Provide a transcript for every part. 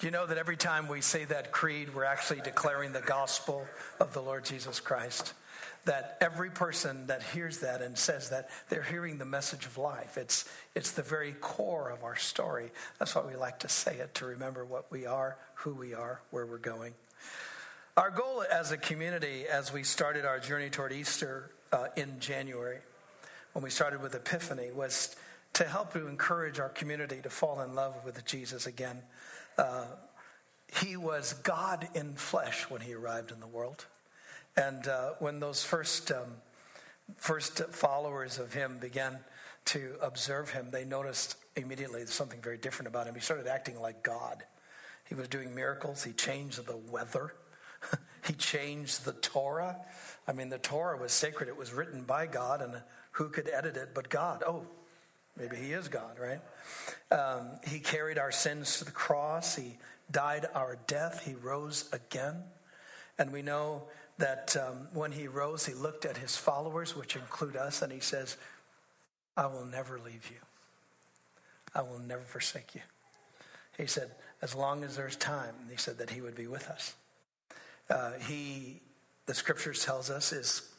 Do you know that every time we say that creed, we're actually declaring the gospel of the Lord Jesus Christ? That every person that hears that and says that, they're hearing the message of life. It's, it's the very core of our story. That's why we like to say it, to remember what we are, who we are, where we're going. Our goal as a community, as we started our journey toward Easter uh, in January, when we started with Epiphany, was to help to encourage our community to fall in love with Jesus again. Uh, he was God in flesh when he arrived in the world. And uh, when those first, um, first followers of him began to observe him, they noticed immediately something very different about him. He started acting like God. He was doing miracles, he changed the weather. he changed the Torah. I mean, the Torah was sacred. It was written by God, and who could edit it but God? Oh, maybe he is God, right? Um, he carried our sins to the cross. He died our death. He rose again. And we know that um, when he rose, he looked at his followers, which include us, and he says, I will never leave you. I will never forsake you. He said, as long as there's time, he said that he would be with us. Uh, he, the scriptures tells us, is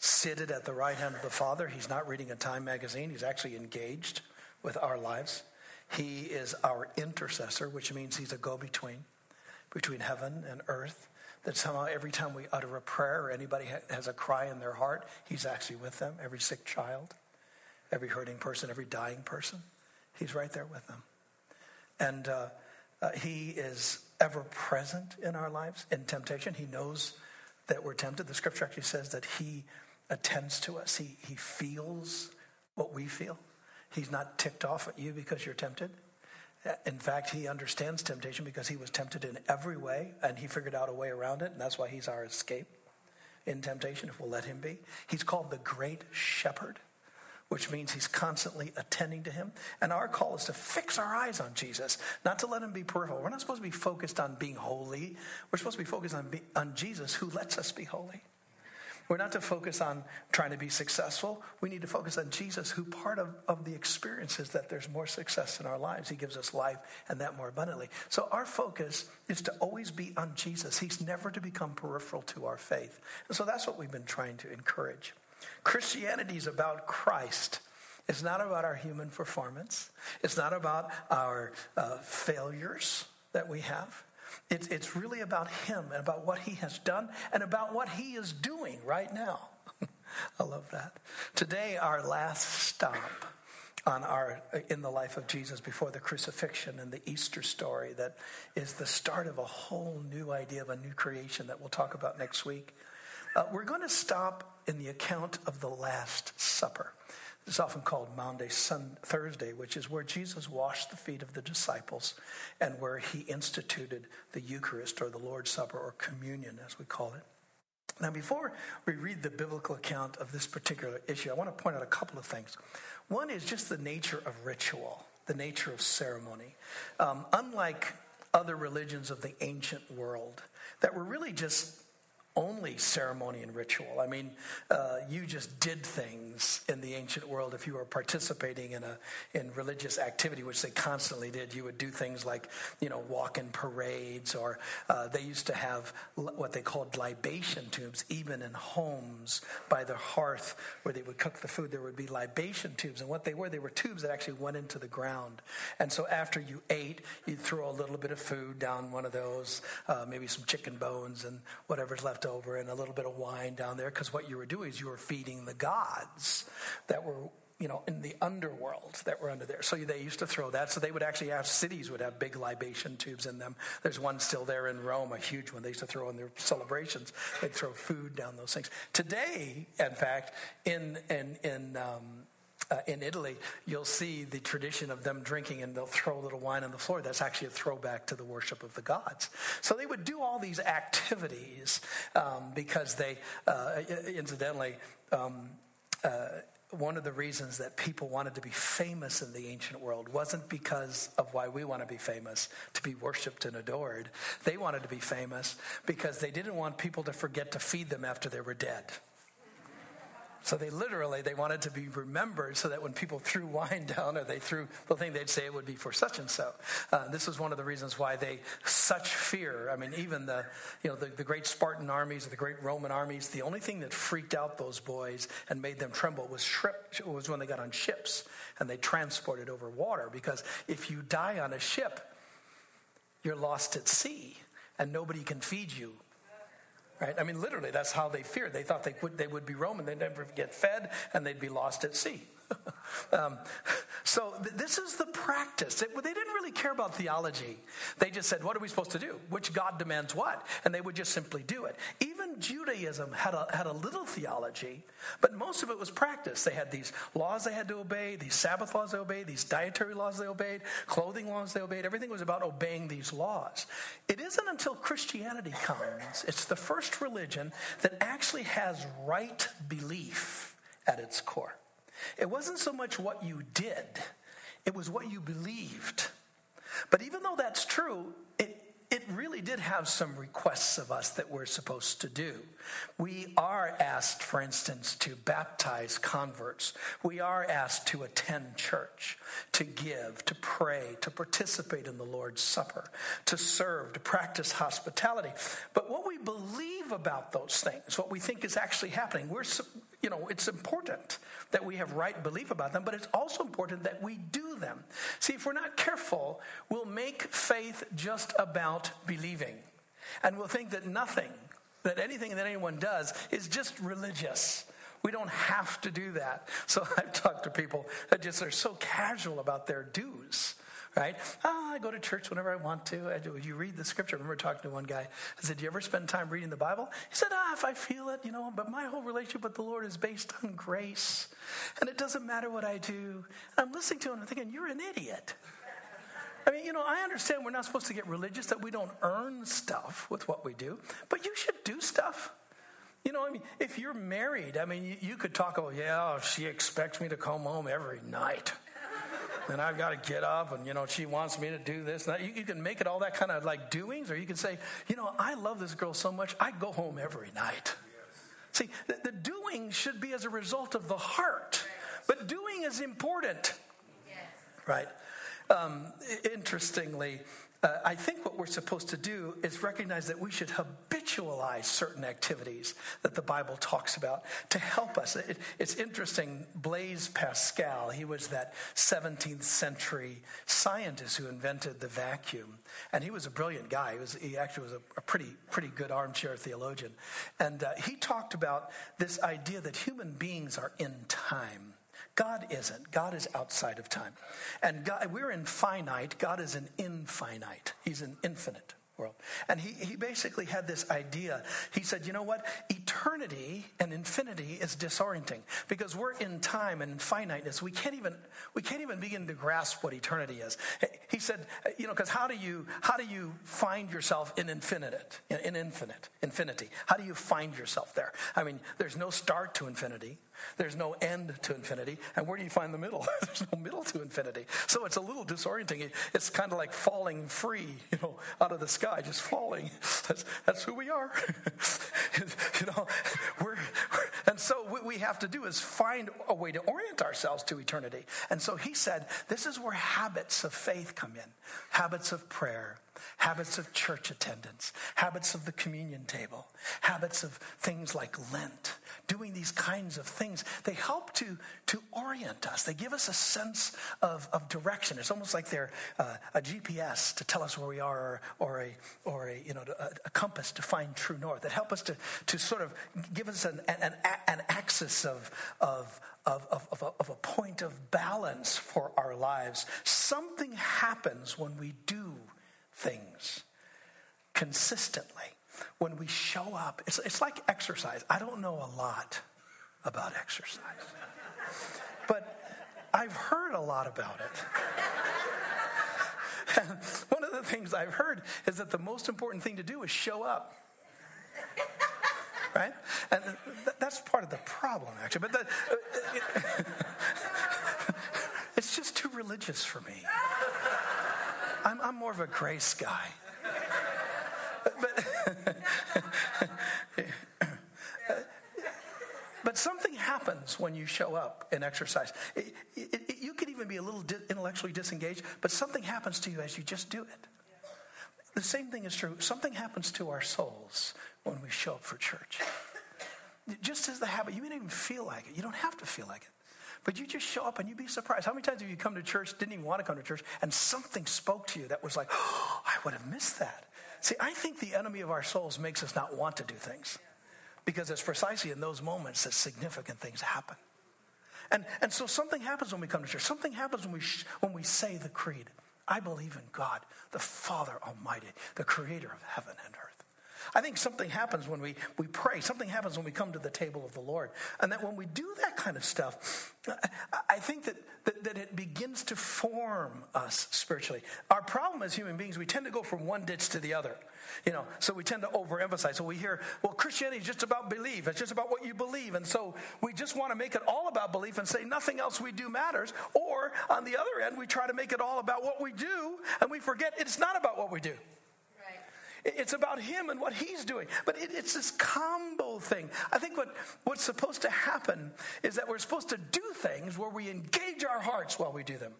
seated at the right hand of the Father. He's not reading a Time magazine. He's actually engaged with our lives. He is our intercessor, which means he's a go between between heaven and earth. That somehow every time we utter a prayer or anybody has a cry in their heart, he's actually with them. Every sick child, every hurting person, every dying person, he's right there with them. And uh, uh, he is ever present in our lives in temptation. He knows that we're tempted. The scripture actually says that he attends to us, he, he feels what we feel. He's not ticked off at you because you're tempted. In fact, he understands temptation because he was tempted in every way and he figured out a way around it, and that's why he's our escape in temptation if we'll let him be. He's called the great shepherd which means he's constantly attending to him. And our call is to fix our eyes on Jesus, not to let him be peripheral. We're not supposed to be focused on being holy. We're supposed to be focused on, be, on Jesus who lets us be holy. We're not to focus on trying to be successful. We need to focus on Jesus, who part of, of the experience is that there's more success in our lives. He gives us life and that more abundantly. So our focus is to always be on Jesus. He's never to become peripheral to our faith. And so that's what we've been trying to encourage. Christianity is about Christ. It's not about our human performance. It's not about our uh, failures that we have. It's, it's really about Him and about what He has done and about what He is doing right now. I love that. Today, our last stop on our in the life of Jesus before the crucifixion and the Easter story that is the start of a whole new idea of a new creation that we'll talk about next week. Uh, we're going to stop in the account of the Last Supper. It's often called Maundy Sun, Thursday, which is where Jesus washed the feet of the disciples and where he instituted the Eucharist or the Lord's Supper or communion, as we call it. Now, before we read the biblical account of this particular issue, I want to point out a couple of things. One is just the nature of ritual, the nature of ceremony. Um, unlike other religions of the ancient world that were really just only ceremony and ritual. I mean, uh, you just did things in the ancient world if you were participating in a in religious activity, which they constantly did. You would do things like, you know, walk in parades, or uh, they used to have what they called libation tubes, even in homes by the hearth where they would cook the food. There would be libation tubes, and what they were, they were tubes that actually went into the ground. And so after you ate, you'd throw a little bit of food down one of those, uh, maybe some chicken bones and whatever's left over and a little bit of wine down there because what you were doing is you were feeding the gods that were you know in the underworld that were under there. So they used to throw that. So they would actually have cities would have big libation tubes in them. There's one still there in rome a huge one. They used to throw in their celebrations. They'd throw food down those things. Today in fact in in in um, uh, in Italy, you'll see the tradition of them drinking and they'll throw a little wine on the floor. That's actually a throwback to the worship of the gods. So they would do all these activities um, because they, uh, incidentally, um, uh, one of the reasons that people wanted to be famous in the ancient world wasn't because of why we want to be famous, to be worshiped and adored. They wanted to be famous because they didn't want people to forget to feed them after they were dead. So they literally they wanted to be remembered so that when people threw wine down or they threw the thing, they'd say it would be for such and so. Uh, this was one of the reasons why they such fear. I mean, even the you know the, the great Spartan armies or the great Roman armies, the only thing that freaked out those boys and made them tremble was ship, was when they got on ships and they transported over water. Because if you die on a ship, you're lost at sea and nobody can feed you right? I mean, literally, that's how they feared. They thought they would, they would be Roman, they'd never get fed, and they'd be lost at sea. um, so th- this is the practice. It, they didn't really care about theology. They just said, "What are we supposed to do? Which God demands what?" And they would just simply do it. Even Judaism had a, had a little theology, but most of it was practice. They had these laws they had to obey, these Sabbath laws they obeyed, these dietary laws they obeyed, clothing laws they obeyed. Everything was about obeying these laws. It isn't until Christianity comes, it's the first religion that actually has right belief at its core. It wasn't so much what you did, it was what you believed. But even though that's true, it, it really did have some requests of us that we're supposed to do. We are asked, for instance, to baptize converts. We are asked to attend church, to give, to pray, to participate in the Lord's Supper, to serve, to practice hospitality. But what we believe about those things, what we think is actually happening, we're, you know, it's important that we have right belief about them, but it's also important that we do them. See, if we're not careful, we'll make faith just about believing. And we'll think that nothing, that anything that anyone does is just religious. We don't have to do that. So I've talked to people that just are so casual about their dues right? Oh, I go to church whenever I want to. I do. You read the scripture. I remember talking to one guy. I said, Do you ever spend time reading the Bible? He said, Ah, if I feel it, you know, but my whole relationship with the Lord is based on grace. And it doesn't matter what I do. And I'm listening to him and I'm thinking, You're an idiot. I mean, you know, I understand we're not supposed to get religious, that we don't earn stuff with what we do, but you should do stuff. You know, I mean, if you're married, I mean, you, you could talk, oh, yeah, she expects me to come home every night and I've got to get up, and you know, she wants me to do this. And that. You, you can make it all that kind of like doings, or you can say, you know, I love this girl so much, I go home every night. See, the, the doing should be as a result of the heart, but doing is important, right? Um, interestingly, uh, I think what we're supposed to do is recognize that we should habitualize certain activities that the Bible talks about to help us. It, it's interesting, Blaise Pascal, he was that 17th century scientist who invented the vacuum. And he was a brilliant guy. He, was, he actually was a, a pretty, pretty good armchair theologian. And uh, he talked about this idea that human beings are in time. God isn't. God is outside of time. And God, we're in finite. God is an infinite. He's an infinite world. And he, he basically had this idea. He said, you know what? Eternity and infinity is disorienting because we're in time and finiteness. We can't even we can't even begin to grasp what eternity is. He said, you know, because how do you how do you find yourself in infinite in infinite infinity? How do you find yourself there? I mean, there's no start to infinity. There's no end to infinity. And where do you find the middle? There's no middle to infinity. So it's a little disorienting. It's kind of like falling free, you know, out of the sky, just falling. That's, that's who we are. you know, we're, and so what we have to do is find a way to orient ourselves to eternity. And so he said, this is where habits of faith come in. Habits of prayer, habits of church attendance, habits of the communion table, habits of things like Lent, doing these kinds of things. They help to, to orient us. They give us a sense of, of direction. It's almost like they're uh, a GPS to tell us where we are or, or, a, or a, you know, a, a, compass to find true north that help us to, to sort of give us an, an, an axis of, of, of, of, of, a, of a point of balance for our lives. Something happens when we do things consistently, when we show up. It's, it's like exercise. I don't know a lot about exercise, but I've heard a lot about it. And one of the things I've heard is that the most important thing to do is show up. Right? And that's part of the problem, actually. But uh, it's just too religious for me. I'm, I'm more of a grace guy. But, but something happens when you show up in exercise. It, it, it, you could even be a little intellectually disengaged, but something happens to you as you just do it. The same thing is true. Something happens to our souls when we show up for church. Just as the habit, you may not even feel like it. You don't have to feel like it. But you just show up and you'd be surprised. How many times have you come to church, didn't even want to come to church, and something spoke to you that was like, oh, I would have missed that. See, I think the enemy of our souls makes us not want to do things because it's precisely in those moments that significant things happen. And, and so something happens when we come to church. Something happens when we, sh- when we say the creed. I believe in God, the Father Almighty, the creator of heaven and earth. I think something happens when we, we pray. Something happens when we come to the table of the Lord. And that when we do that kind of stuff, I think that, that, that it begins to form us spiritually. Our problem as human beings, we tend to go from one ditch to the other. You know, so we tend to overemphasize. So we hear, well, Christianity is just about belief. It's just about what you believe. And so we just want to make it all about belief and say nothing else we do matters. Or on the other end, we try to make it all about what we do and we forget it's not about what we do. It's about him and what he's doing. But it, it's this combo thing. I think what, what's supposed to happen is that we're supposed to do things where we engage our hearts while we do them.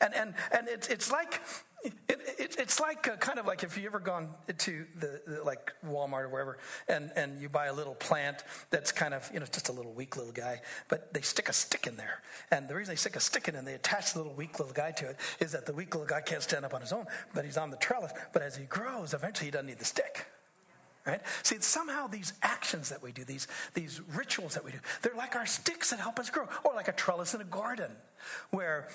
And, and, and it's, it's like it, it, it's like uh, kind of like if you ever gone to the, the, like Walmart or wherever, and, and you buy a little plant that's kind of you know just a little weak little guy, but they stick a stick in there, and the reason they stick a stick in and they attach the little weak little guy to it is that the weak little guy can't stand up on his own, but he's on the trellis. But as he grows, eventually he doesn't need the stick. Right? See, somehow these actions that we do, these, these rituals that we do, they're like our sticks that help us grow, or like a trellis in a garden, where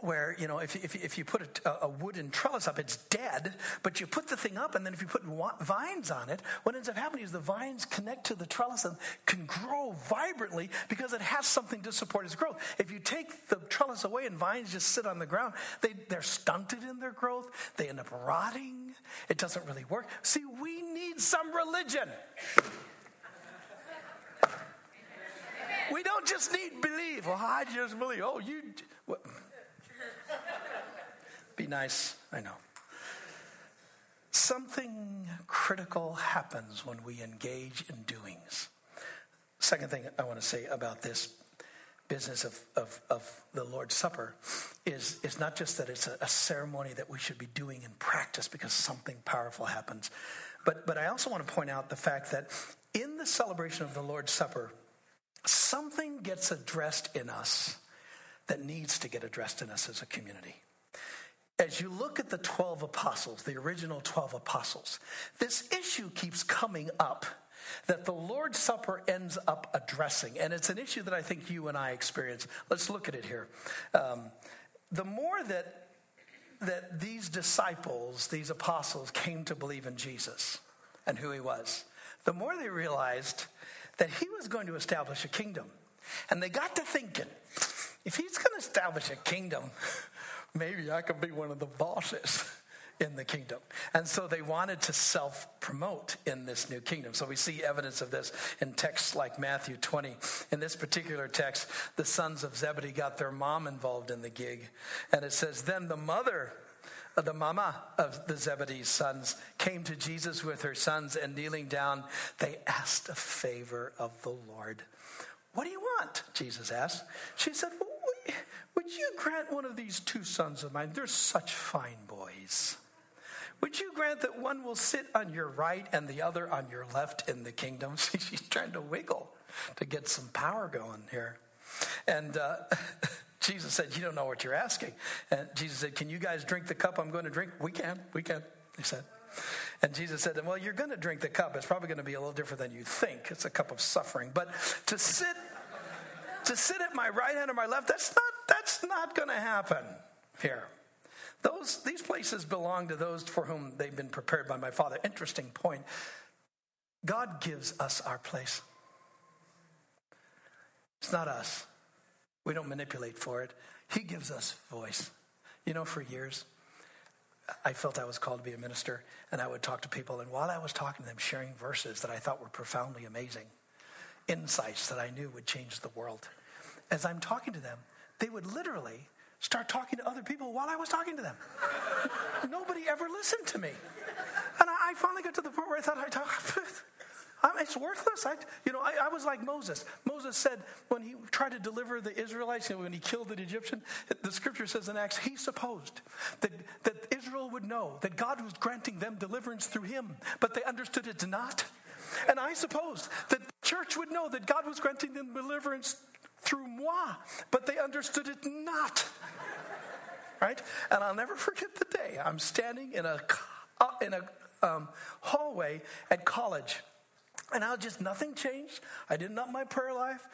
where you know if, if, if you put a, a, wooden trellis up it's dead but you put the thing up and then if you put vines on it what ends up happening is the vines connect to the trellis and can grow vibrantly because it has something to support its growth if you take the trellis away and vines just sit on the ground they, they're stunted in their growth they end up rotting it doesn't really work see we need some religion we don't just need belief. Well, I just believe. Oh, you. What? Be nice, I know. Something critical happens when we engage in doings. Second thing I want to say about this business of, of, of the Lord's Supper is, is not just that it's a, a ceremony that we should be doing in practice because something powerful happens, but, but I also want to point out the fact that in the celebration of the Lord's Supper, something gets addressed in us that needs to get addressed in us as a community as you look at the 12 apostles, the original 12 apostles, this issue keeps coming up that the Lord's Supper ends up addressing. And it's an issue that I think you and I experience. Let's look at it here. Um, the more that, that these disciples, these apostles, came to believe in Jesus and who he was, the more they realized that he was going to establish a kingdom. And they got to thinking, if he's going to establish a kingdom, maybe I could be one of the bosses in the kingdom. And so they wanted to self promote in this new kingdom. So we see evidence of this in texts like Matthew 20. In this particular text, the sons of Zebedee got their mom involved in the gig. And it says, Then the mother uh, the mama of the Zebedee's sons came to Jesus with her sons, and kneeling down, they asked a favor of the Lord. What do you want? Jesus asked. She said, well, would you grant one of these two sons of mine? They're such fine boys. Would you grant that one will sit on your right and the other on your left in the kingdom? See, she's trying to wiggle to get some power going here. And uh, Jesus said, You don't know what you're asking. And Jesus said, Can you guys drink the cup I'm going to drink? We can, we can, he said. And Jesus said, Well, you're going to drink the cup. It's probably going to be a little different than you think. It's a cup of suffering. But to sit to sit at my right hand or my left, that's not, that's not going to happen here. Those, these places belong to those for whom they've been prepared by my Father. Interesting point. God gives us our place. It's not us. We don't manipulate for it. He gives us voice. You know, for years, I felt I was called to be a minister, and I would talk to people, and while I was talking to them, sharing verses that I thought were profoundly amazing, insights that I knew would change the world. As I'm talking to them, they would literally start talking to other people while I was talking to them. Nobody ever listened to me. And I, finally got to the point where I thought, I, I, it's worthless. I, you know, I, I, was like Moses. Moses said when he tried to deliver the Israelites, when he killed the Egyptian, the scripture says in Acts, he supposed that, that Israel would know that God was granting them deliverance through him, but they understood it not. And I supposed that the church would know that God was granting them deliverance through moi, but they understood it not. Right? And I'll never forget the day I'm standing in a uh, in a um, hallway at college. And I was just, nothing changed. I didn't up my prayer life.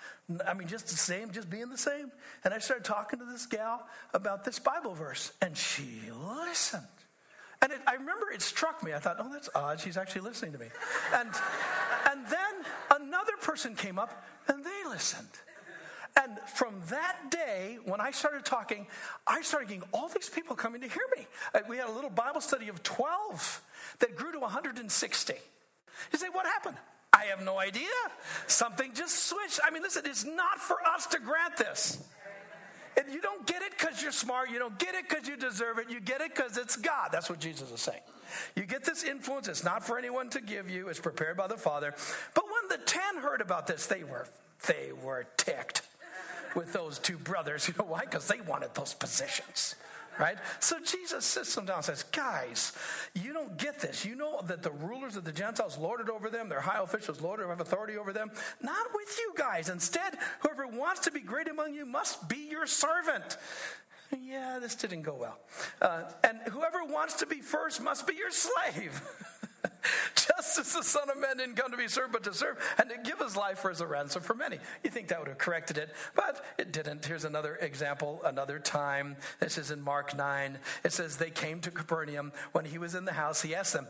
I mean, just the same, just being the same. And I started talking to this gal about this Bible verse, and she listened. And it, I remember it struck me. I thought, oh, that's odd. She's actually listening to me. And, and then another person came up, and they listened. And from that day, when I started talking, I started getting all these people coming to hear me. Uh, we had a little Bible study of 12 that grew to 160. You say, what happened? I have no idea. Something just switched. I mean, listen, it's not for us to grant this. And you don't get it because you're smart. You don't get it because you deserve it. You get it because it's God. That's what Jesus is saying. You get this influence. It's not for anyone to give you. It's prepared by the Father. But when the ten heard about this, they were they were ticked with those two brothers. You know why? Because they wanted those positions. Right? So Jesus sits them down and says, Guys, you don't get this. You know that the rulers of the Gentiles lorded over them, their high officials lorded over, have authority over them. Not with you guys. Instead, whoever wants to be great among you must be your servant. Yeah, this didn't go well. Uh, and whoever wants to be first must be your slave. Just as the Son of Man didn't come to be served, but to serve and to give his life as a ransom for many. You think that would have corrected it, but it didn't. Here's another example, another time. This is in Mark 9. It says, They came to Capernaum. When he was in the house, he asked them,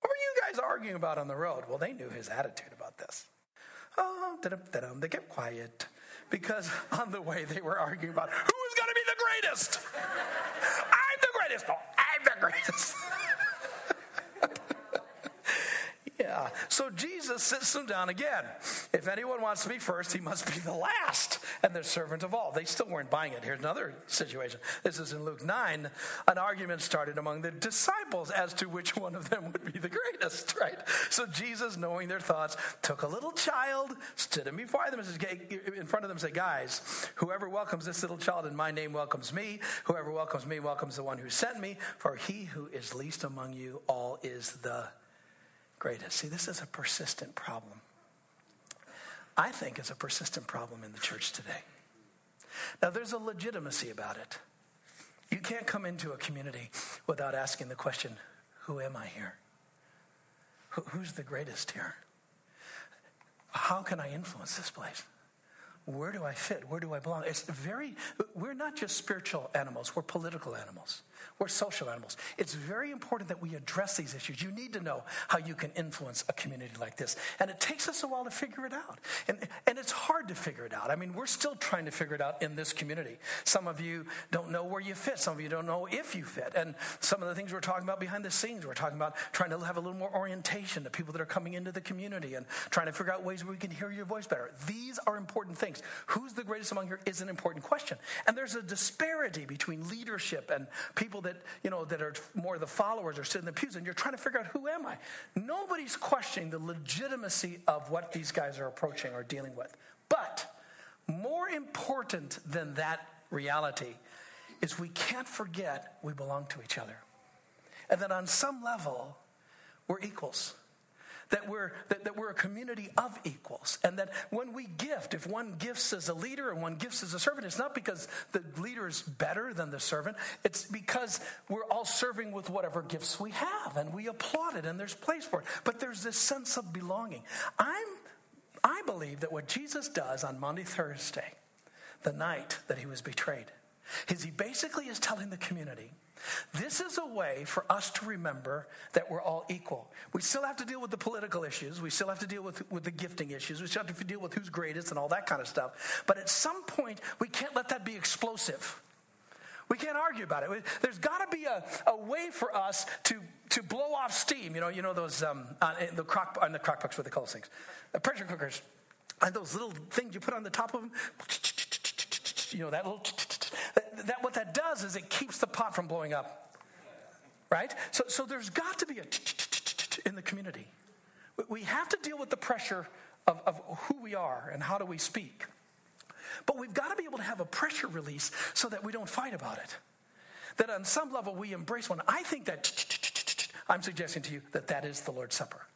What were you guys arguing about on the road? Well, they knew his attitude about this. Oh, da-dum, they kept quiet because on the way they were arguing about who's going to be the greatest. I'm the greatest. No, I'm the greatest. Yeah. So Jesus sits them down again. If anyone wants to be first, he must be the last and the servant of all. They still weren't buying it. Here's another situation. This is in Luke 9. An argument started among the disciples as to which one of them would be the greatest, right? So Jesus, knowing their thoughts, took a little child, stood him before them, in front of them, and said, Guys, whoever welcomes this little child in my name welcomes me. Whoever welcomes me welcomes the one who sent me. For he who is least among you all is the greatest. See, this is a persistent problem. I think it's a persistent problem in the church today. Now, there's a legitimacy about it. You can't come into a community without asking the question, Who am I here? Who's the greatest here? How can I influence this place? Where do I fit? Where do I belong? It's very, we're not just spiritual animals, we're political animals. We're social animals. It's very important that we address these issues. You need to know how you can influence a community like this. And it takes us a while to figure it out. And, and it's hard to figure it out. I mean, we're still trying to figure it out in this community. Some of you don't know where you fit, some of you don't know if you fit. And some of the things we're talking about behind the scenes, we're talking about trying to have a little more orientation to people that are coming into the community and trying to figure out ways where we can hear your voice better. These are important things. Who's the greatest among you is an important question. And there's a disparity between leadership and people that that, you know, that are more the followers are sitting in the pews and you're trying to figure out who am I? Nobody's questioning the legitimacy of what these guys are approaching or dealing with. But more important than that reality is we can't forget we belong to each other. And that on some level, we're equals that we're, that, that we're a community of equals. And that when we gift, if one gifts as a leader and one gifts as a servant, it's not because the leader is better than the servant. It's because we're all serving with whatever gifts we have and we applaud it and there's place for it. But there's this sense of belonging. I'm, I believe that what Jesus does on Maundy, Thursday, the night that he was betrayed, is he basically is telling the community this is a way for us to remember that we're all equal. We still have to deal with the political issues. We still have to deal with, with the gifting issues. We still have to deal with who's greatest and all that kind of stuff. But at some point, we can't let that be explosive. We can't argue about it. There's got to be a, a way for us to, to blow off steam. You know, you know those um, on the crock on the crock pots with the coal sinks, the pressure cookers, and those little things you put on the top of them. You know that little that what that does is it keeps the pot from blowing up. Right? So, so there's got to be a in the community. We have to deal with the pressure of, of who we are and how do we speak. But we've got to be able to have a pressure release so that we don't fight about it. That on some level we embrace one. I think that I'm suggesting to you that that is the Lord's Supper.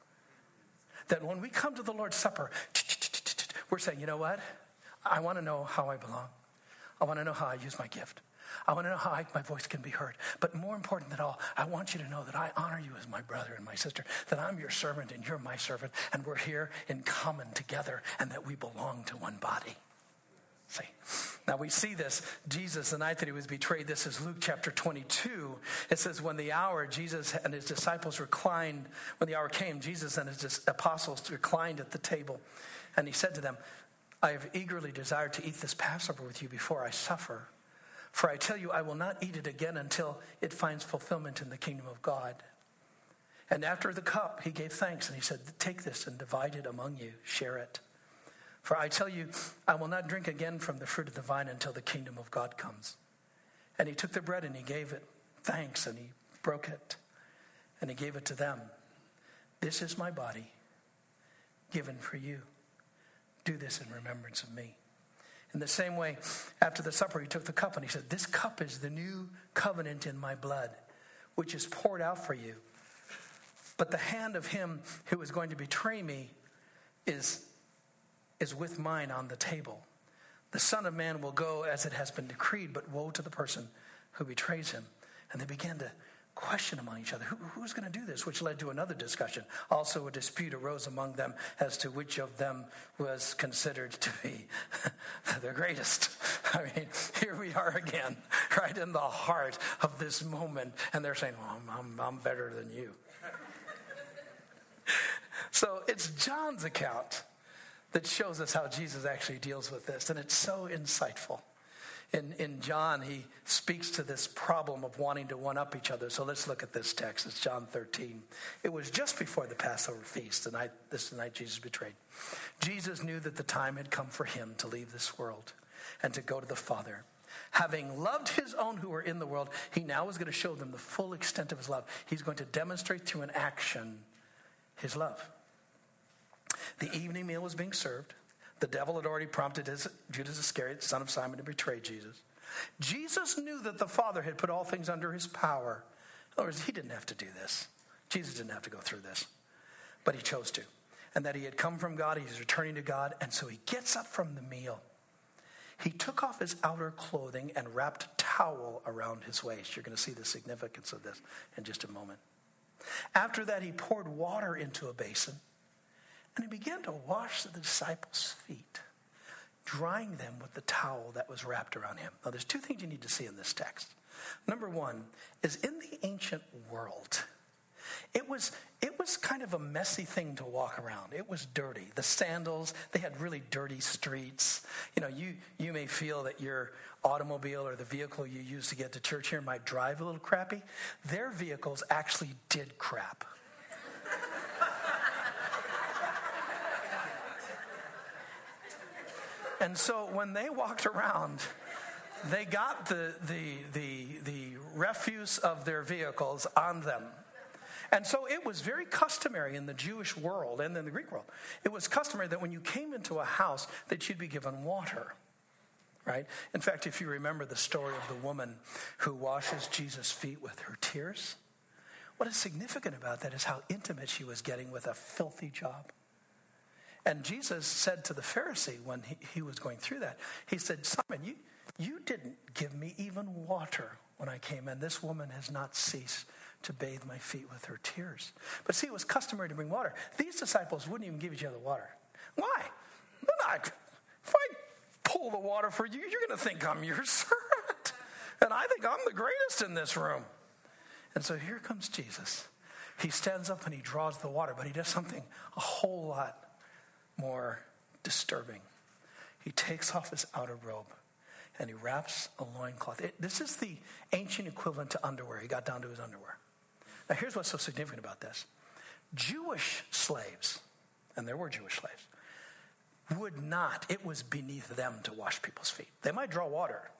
That when we come to the Lord's Supper, we're saying, you know what? I want to know how I belong. I want to know how I use my gift. I want to know how I, my voice can be heard. But more important than all, I want you to know that I honor you as my brother and my sister, that I'm your servant and you're my servant, and we're here in common together, and that we belong to one body. See? Now we see this. Jesus, the night that he was betrayed, this is Luke chapter 22. It says, When the hour, Jesus and his disciples reclined, when the hour came, Jesus and his apostles reclined at the table. And he said to them, I have eagerly desired to eat this Passover with you before I suffer. For I tell you, I will not eat it again until it finds fulfillment in the kingdom of God. And after the cup, he gave thanks and he said, Take this and divide it among you, share it. For I tell you, I will not drink again from the fruit of the vine until the kingdom of God comes. And he took the bread and he gave it thanks and he broke it and he gave it to them. This is my body given for you. Do this in remembrance of me. In the same way, after the supper, he took the cup and he said, This cup is the new covenant in my blood, which is poured out for you. But the hand of him who is going to betray me is is with mine on the table. The Son of Man will go as it has been decreed, but woe to the person who betrays him. And they began to question among each other who, who's going to do this, which led to another discussion. Also, a dispute arose among them as to which of them was considered to be the greatest. I mean, here we are again, right in the heart of this moment, and they're saying, Well, I'm, I'm, I'm better than you. so it's John's account that shows us how Jesus actually deals with this. And it's so insightful. In, in John, he speaks to this problem of wanting to one up each other. So let's look at this text. It's John 13. It was just before the Passover feast, the night, this is the night Jesus betrayed. Jesus knew that the time had come for him to leave this world and to go to the Father. Having loved his own who were in the world, he now was going to show them the full extent of his love. He's going to demonstrate through an action his love. The evening meal was being served. The devil had already prompted his, Judas Iscariot, son of Simon, to betray Jesus. Jesus knew that the Father had put all things under his power. In other words, he didn't have to do this. Jesus didn't have to go through this, but he chose to. And that he had come from God, he's returning to God, and so he gets up from the meal. He took off his outer clothing and wrapped a towel around his waist. You're going to see the significance of this in just a moment. After that, he poured water into a basin and he began to wash the disciples' feet, drying them with the towel that was wrapped around him. Now, there's two things you need to see in this text. Number one is in the ancient world, it was, it was kind of a messy thing to walk around. It was dirty. The sandals, they had really dirty streets. You know, you, you may feel that your automobile or the vehicle you use to get to church here might drive a little crappy. Their vehicles actually did crap. And so when they walked around, they got the, the, the, the refuse of their vehicles on them. And so it was very customary in the Jewish world and in the Greek world. It was customary that when you came into a house that you'd be given water. Right? In fact, if you remember the story of the woman who washes Jesus' feet with her tears, what is significant about that is how intimate she was getting with a filthy job. And Jesus said to the Pharisee when he, he was going through that, He said, Simon, you, you didn't give me even water when I came in. This woman has not ceased to bathe my feet with her tears. But see, it was customary to bring water. These disciples wouldn't even give each other water. Why? Not, if I pull the water for you, you're going to think I'm your servant. And I think I'm the greatest in this room. And so here comes Jesus. He stands up and he draws the water, but he does something a whole lot more disturbing. He takes off his outer robe and he wraps a loincloth. It, this is the ancient equivalent to underwear. He got down to his underwear. Now, here's what's so significant about this Jewish slaves, and there were Jewish slaves, would not, it was beneath them to wash people's feet. They might draw water,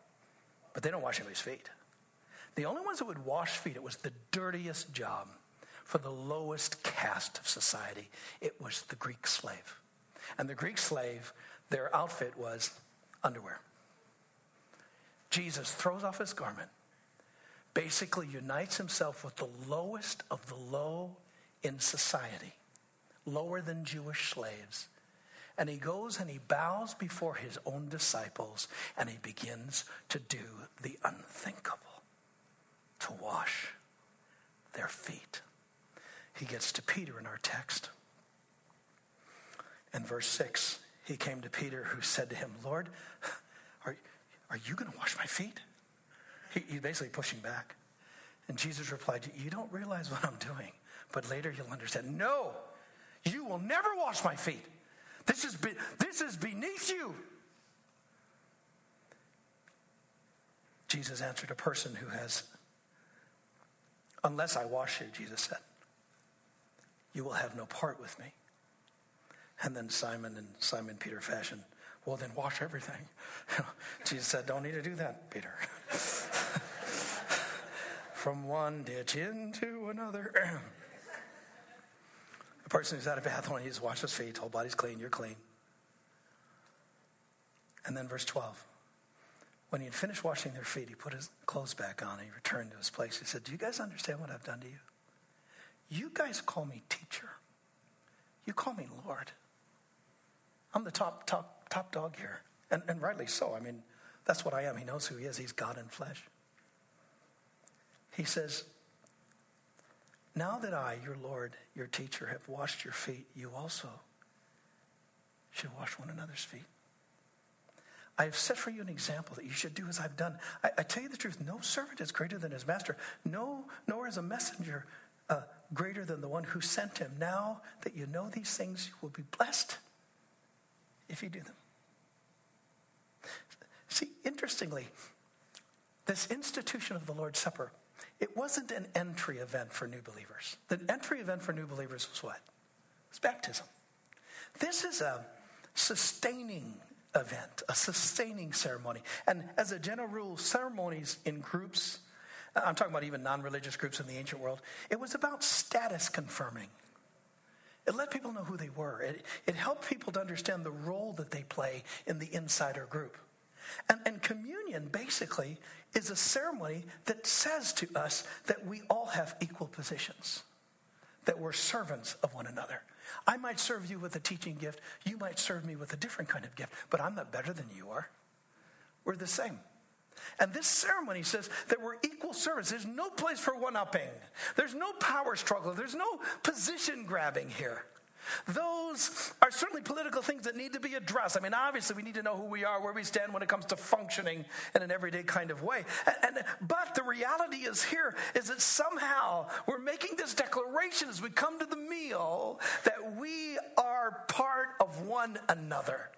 but they don't wash anybody's feet. The only ones that would wash feet, it was the dirtiest job for the lowest caste of society. It was the Greek slave. And the Greek slave, their outfit was underwear. Jesus throws off his garment, basically unites himself with the lowest of the low in society, lower than Jewish slaves. And he goes and he bows before his own disciples and he begins to do the unthinkable to wash their feet. He gets to Peter in our text. In verse 6, he came to Peter, who said to him, Lord, are, are you going to wash my feet? He, he's basically pushing back. And Jesus replied, You don't realize what I'm doing, but later you'll understand. No, you will never wash my feet. This is, be, this is beneath you. Jesus answered a person who has, Unless I wash you, Jesus said, you will have no part with me. And then Simon and Simon Peter fashion, well, then wash everything. Jesus said, don't need to do that, Peter. From one ditch into another. a person who's had a bath when he's washed his feet, whole body's clean, you're clean. And then verse 12. When he had finished washing their feet, he put his clothes back on and he returned to his place. He said, Do you guys understand what I've done to you? You guys call me teacher. You call me Lord. I'm the top, top, top dog here. And, and rightly so. I mean, that's what I am. He knows who he is. He's God in flesh. He says, Now that I, your Lord, your teacher, have washed your feet, you also should wash one another's feet. I have set for you an example that you should do as I've done. I, I, tell you the truth, no servant is greater than his master, no, nor is a messenger uh, greater than the one who sent him. Now that you know these things, you will be blessed if you do them. See, interestingly, this institution of the Lord's Supper, it wasn't an entry event for new believers. The entry event for new believers was what? It's baptism. This is a sustaining event, a sustaining ceremony. And as a general rule, ceremonies in groups I'm talking about even non religious groups in the ancient world, it was about status confirming. It let people know who they were. It, it helped people to understand the role that they play in the insider group. And, and communion basically is a ceremony that says to us that we all have equal positions, that we're servants of one another. I might serve you with a teaching gift, you might serve me with a different kind of gift, but I'm not better than you are. We're the same. And this ceremony says that we're equal servants. There's no place for one upping, there's no power struggle, there's no position grabbing here. Those are certainly political things that need to be addressed. I mean, obviously, we need to know who we are, where we stand when it comes to functioning in an everyday kind of way. And, and, but the reality is here is that somehow we're making this declaration as we come to the meal that we are part of one another.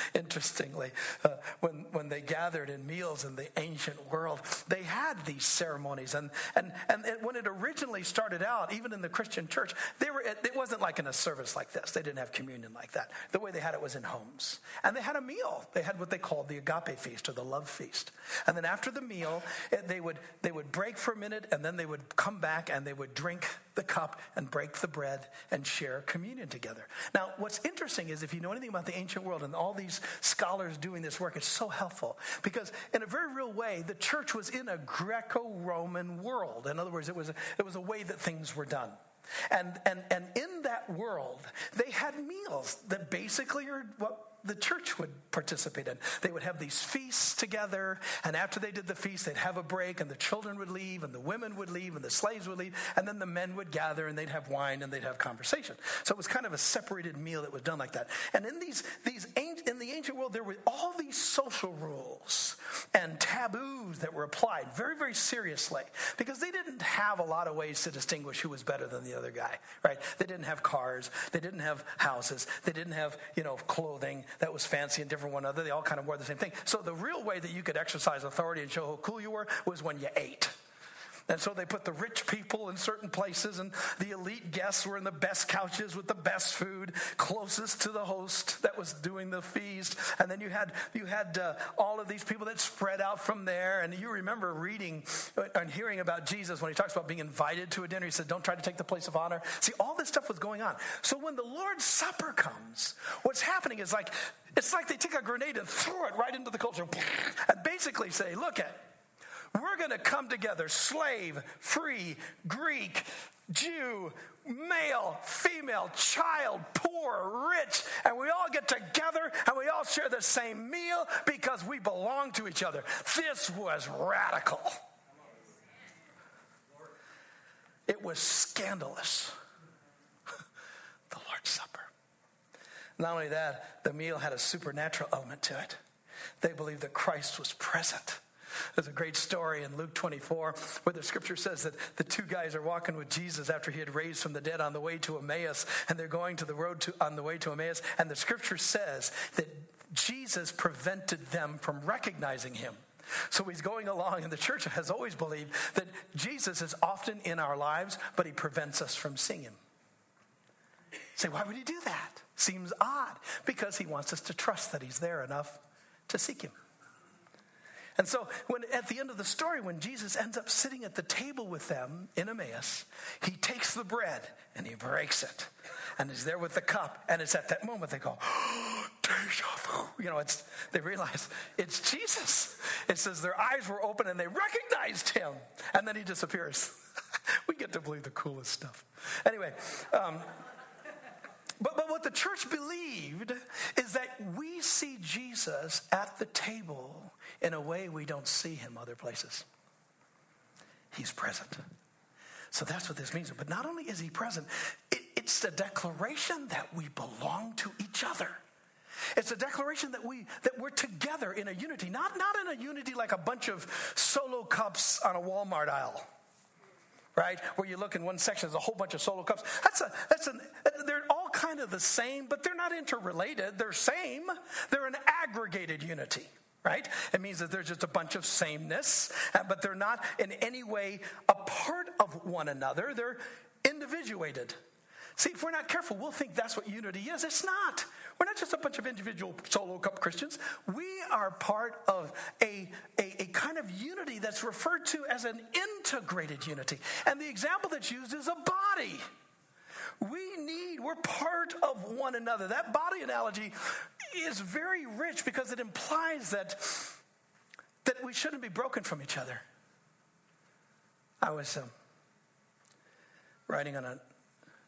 Interestingly, uh, when, when they gathered in meals in the ancient world, they had these ceremonies. And, and, and it, when it originally started out, even in the Christian church, they were, it, it wasn't like in a service like this. They didn't have communion like that. The way they had it was in homes. And they had a meal. They had what they called the agape feast or the love feast. And then after the meal, it, they, would, they would break for a minute and then they would come back and they would drink the cup and break the bread and share communion together. Now, what's interesting is if you know anything about the ancient world and all these scholars doing this work, it's so helpful because, in a very real way, the church was in a Greco Roman world. In other words, it was, a, it was a way that things were done. And, and, and in that world, they had meals that basically are what the church would participate in. They would have these feasts together, and after they did the feast, they'd have a break, and the children would leave, and the women would leave, and the slaves would leave, and then the men would gather, and they'd have wine, and they'd have conversation. So it was kind of a separated meal that was done like that. And in these, these in the ancient world, there were all these social rules and taboos that were applied very, very seriously because they didn't have a lot of ways to distinguish who was better than the other guy, right? They didn't have cars, they didn't have houses, they didn't have, you know, clothing that was fancy and different one another. They all kind of wore the same thing. So the real way that you could exercise authority and show how cool you were was when you ate. And so they put the rich people in certain places, and the elite guests were in the best couches with the best food, closest to the host that was doing the feast. And then you had you had uh, all of these people that spread out from there. And you remember reading uh, and hearing about Jesus when he talks about being invited to a dinner. He said, "Don't try to take the place of honor." See, all this stuff was going on. So when the Lord's Supper comes, what's happening is like it's like they take a grenade and throw it right into the culture, and basically say, "Look at." We're going to come together, slave, free, Greek, Jew, male, female, child, poor, rich, and we all get together and we all share the same meal because we belong to each other. This was radical. It was scandalous. the Lord's Supper. Not only that, the meal had a supernatural element to it. They believed that Christ was present. There's a great story in Luke 24 where the scripture says that the two guys are walking with Jesus after he had raised from the dead on the way to Emmaus, and they're going to the road to, on the way to Emmaus, and the scripture says that Jesus prevented them from recognizing him. So he's going along, and the church has always believed that Jesus is often in our lives, but he prevents us from seeing him. Say, why would he do that? Seems odd because he wants us to trust that he's there enough to seek him. And so, when at the end of the story, when Jesus ends up sitting at the table with them in Emmaus, he takes the bread and he breaks it, and he's there with the cup. And it's at that moment they go, "Deja vu!" You know, it's they realize it's Jesus. It says their eyes were open and they recognized him, and then he disappears. we get to believe the coolest stuff. Anyway. Um, but, but what the church believed is that we see Jesus at the table in a way we don't see him other places. He's present. So that's what this means. But not only is he present, it, it's a declaration that we belong to each other. It's a declaration that we that we're together in a unity, not not in a unity like a bunch of solo cups on a Walmart aisle right? Where you look in one section, there's a whole bunch of solo cups. That's a that's an they're all kind of the same, but they're not interrelated. They're same. They're an aggregated unity right? It means that there's just a bunch of sameness, uh, but they're not in any way a part of one another. They're individuated. See, if we're not careful, we'll think that's what unity is. It's not. We're not just a bunch of individual solo cup Christians. We are part of a, a, a, kind of unity that's referred to as an integrated unity. And the example that's used is a body. We need, we're part of one another. That body analogy is very rich because it implies that, that we shouldn't be broken from each other. I was um, riding on a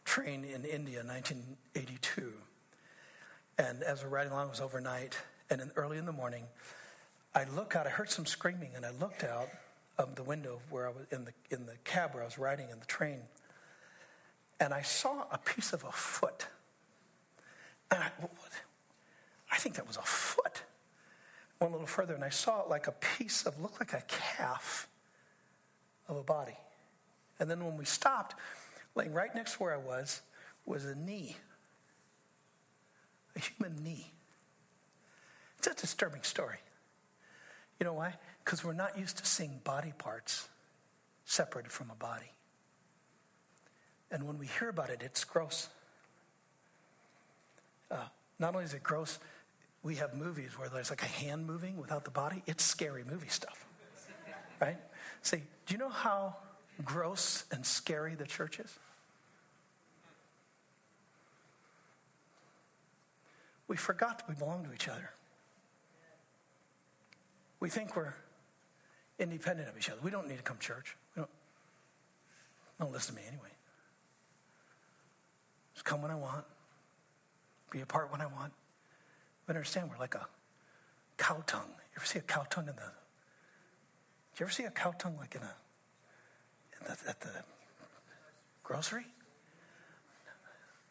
train in India in 1982. And as we're riding along, it was overnight. And in, early in the morning, I look out, I heard some screaming, and I looked out of the window where I was in the, in the cab where I was riding in the train and I saw a piece of a foot. And I, I think that was a foot. Went a little further, and I saw it like a piece of, looked like a calf of a body. And then when we stopped, laying right next to where I was, was a knee, a human knee. It's a disturbing story. You know why? Because we're not used to seeing body parts separated from a body. And when we hear about it, it's gross. Uh, not only is it gross, we have movies where there's like a hand moving without the body. It's scary movie stuff, right? See, do you know how gross and scary the church is? We forgot we belong to each other. We think we're independent of each other. We don't need to come to church. We don't, don't listen to me anyway. Just come when I want, be apart when I want. But understand, we're like a cow tongue. You ever see a cow tongue in the? Do you ever see a cow tongue like in a in the, at the grocery?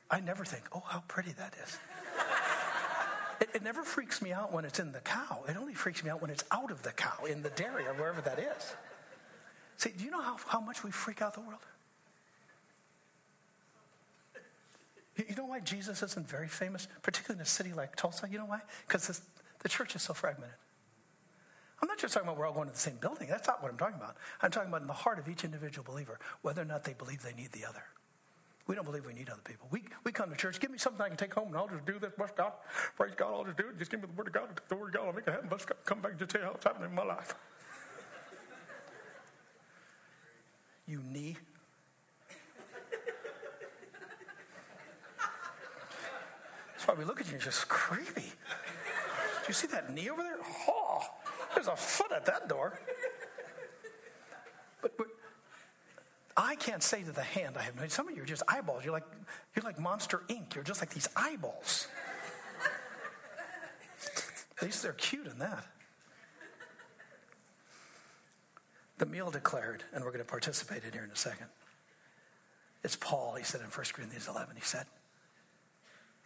I never think, oh, how pretty that is. it, it never freaks me out when it's in the cow. It only freaks me out when it's out of the cow, in the dairy or wherever that is. See, do you know how, how much we freak out the world? You know why Jesus isn't very famous, particularly in a city like Tulsa? You know why? Because the church is so fragmented. I'm not just talking about we're all going to the same building. That's not what I'm talking about. I'm talking about in the heart of each individual believer, whether or not they believe they need the other. We don't believe we need other people. We, we come to church, give me something I can take home and I'll just do this. Bless God. Praise God. I'll just do it. Just give me the word of God. The word of God. I'll make it happen. Bless God. Come back and just tell you how it's happening in my life. You knee. That's why we look at you just creepy. Do you see that knee over there? Oh, there's a foot at that door. But, but I can't say to the hand, I have no. Some of you are just eyeballs. You're like you're like Monster Inc. You're just like these eyeballs. At least they're cute in that. The meal declared, and we're going to participate in here in a second. It's Paul, he said in 1 Corinthians 11, he said,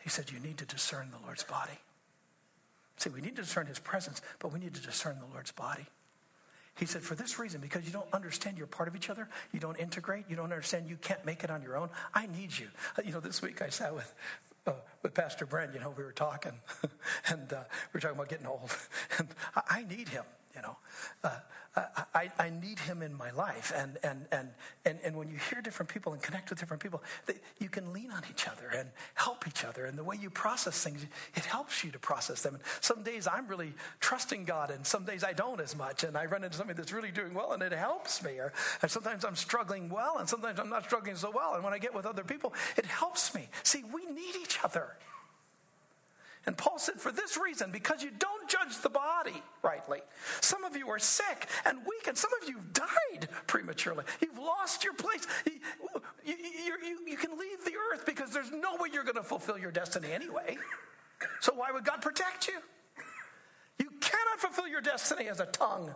he said, you need to discern the Lord's body. See, we need to discern his presence, but we need to discern the Lord's body. He said, for this reason, because you don't understand you're part of each other, you don't integrate, you don't understand you can't make it on your own, I need you. You know, this week I sat with, uh, with Pastor Brent, you know, we were talking, and uh, we were talking about getting old, and I, I need him you know. Uh, I, I need him in my life. And, and, and, and, and when you hear different people and connect with different people, you can lean on each other and help each other. And the way you process things, it helps you to process them. And some days I'm really trusting God, and some days I don't as much. And I run into somebody that's really doing well, and it helps me. Or, and sometimes I'm struggling well, and sometimes I'm not struggling so well. And when I get with other people, it helps me. See, we need each other. And Paul said, for this reason, because you don't judge the body rightly. Some of you are sick and weak, and some of you died prematurely. You've lost your place. You, you, you, you can leave the earth because there's no way you're going to fulfill your destiny anyway. So why would God protect you? You cannot fulfill your destiny as a tongue.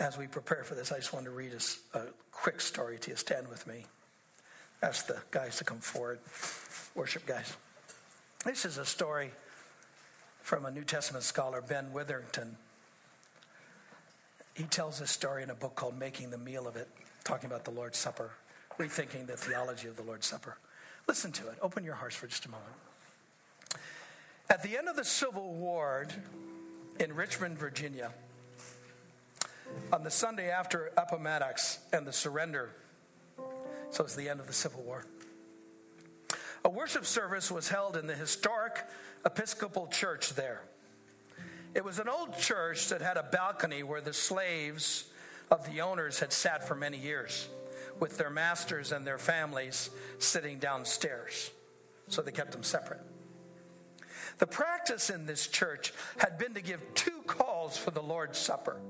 As we prepare for this, I just want to read a, a quick story to you. Stand with me. Ask the guys to come forward, worship guys. This is a story from a New Testament scholar, Ben Witherington. He tells this story in a book called Making the Meal of It, talking about the Lord's Supper, rethinking the theology of the Lord's Supper. Listen to it. Open your hearts for just a moment. At the end of the Civil War in Richmond, Virginia, on the Sunday after Appomattox and the surrender so it's the end of the Civil War. A worship service was held in the historic Episcopal Church there. It was an old church that had a balcony where the slaves of the owners had sat for many years, with their masters and their families sitting downstairs. So they kept them separate. The practice in this church had been to give two calls for the Lord's Supper.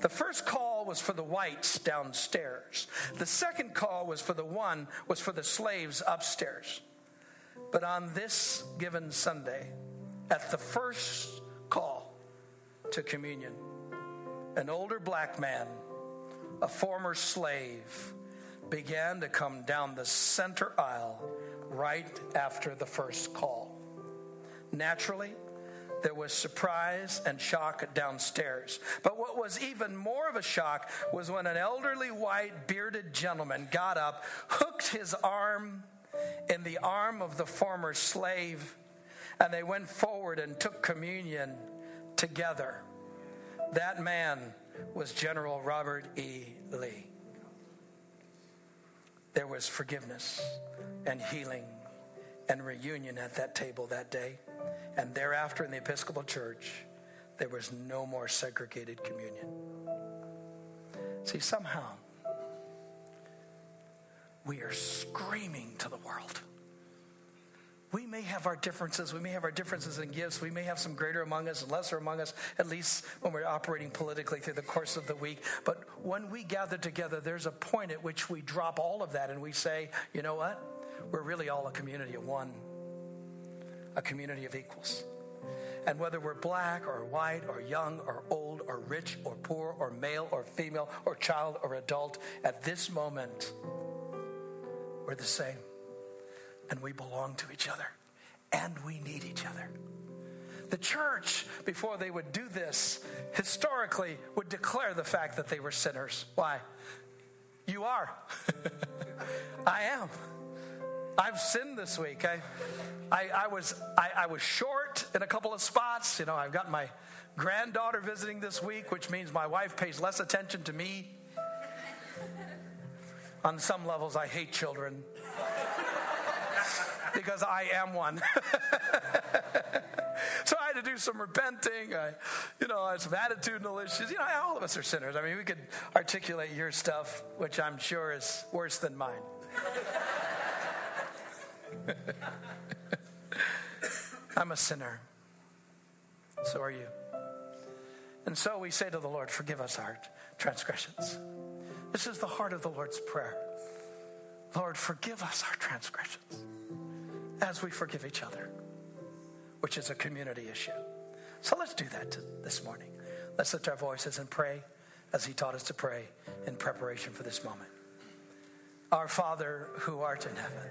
The first call was for the whites downstairs. The second call was for the one was for the slaves upstairs. But on this given Sunday, at the first call to communion, an older black man, a former slave, began to come down the center aisle right after the first call. Naturally, there was surprise and shock downstairs. But what was even more of a shock was when an elderly white bearded gentleman got up, hooked his arm in the arm of the former slave, and they went forward and took communion together. That man was General Robert E. Lee. There was forgiveness and healing and reunion at that table that day. And thereafter in the Episcopal Church, there was no more segregated communion. See, somehow we are screaming to the world. We may have our differences. We may have our differences in gifts. We may have some greater among us and lesser among us, at least when we're operating politically through the course of the week. But when we gather together, there's a point at which we drop all of that and we say, you know what? We're really all a community of one a community of equals. And whether we're black or white or young or old or rich or poor or male or female or child or adult, at this moment, we're the same. And we belong to each other. And we need each other. The church, before they would do this, historically would declare the fact that they were sinners. Why? You are. I am. I've sinned this week. I, I, I was I, I, was short in a couple of spots. You know, I've got my granddaughter visiting this week, which means my wife pays less attention to me. On some levels, I hate children because I am one. so I had to do some repenting. I, you know, some attitudinal issues. You know, all of us are sinners. I mean, we could articulate your stuff, which I'm sure is worse than mine. I'm a sinner. So are you. And so we say to the Lord, Forgive us our transgressions. This is the heart of the Lord's prayer. Lord, forgive us our transgressions as we forgive each other, which is a community issue. So let's do that this morning. Let's lift our voices and pray as He taught us to pray in preparation for this moment. Our Father who art in heaven,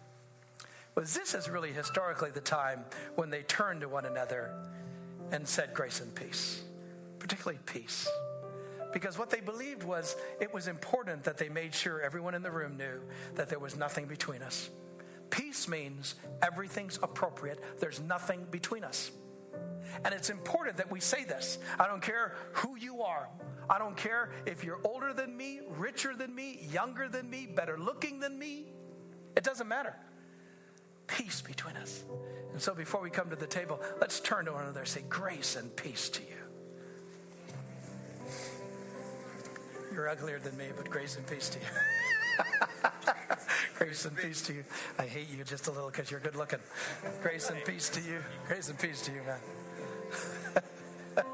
Was this is really historically the time when they turned to one another and said grace and peace, particularly peace. Because what they believed was it was important that they made sure everyone in the room knew that there was nothing between us. Peace means everything's appropriate, there's nothing between us. And it's important that we say this. I don't care who you are. I don't care if you're older than me, richer than me, younger than me, better looking than me. It doesn't matter. Peace between us. And so before we come to the table, let's turn to one another and say, Grace and peace to you. You're uglier than me, but grace and peace to you. grace and peace to you. I hate you just a little because you're good looking. Grace and peace to you. Grace and peace to you, man.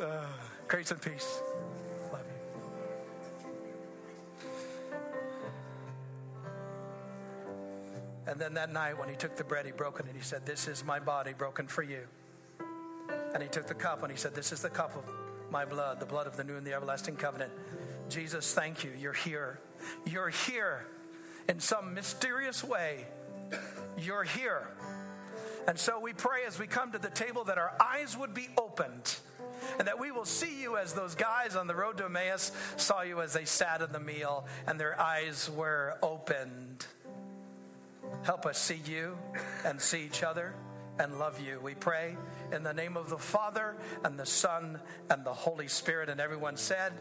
uh, grace and peace. And then that night, when he took the bread, he broke it and he said, This is my body broken for you. And he took the cup and he said, This is the cup of my blood, the blood of the new and the everlasting covenant. Jesus, thank you. You're here. You're here in some mysterious way. You're here. And so we pray as we come to the table that our eyes would be opened and that we will see you as those guys on the road to Emmaus saw you as they sat in the meal and their eyes were opened. Help us see you and see each other and love you. We pray in the name of the Father and the Son and the Holy Spirit. And everyone said,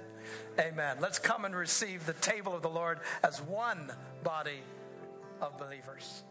Amen. Let's come and receive the table of the Lord as one body of believers.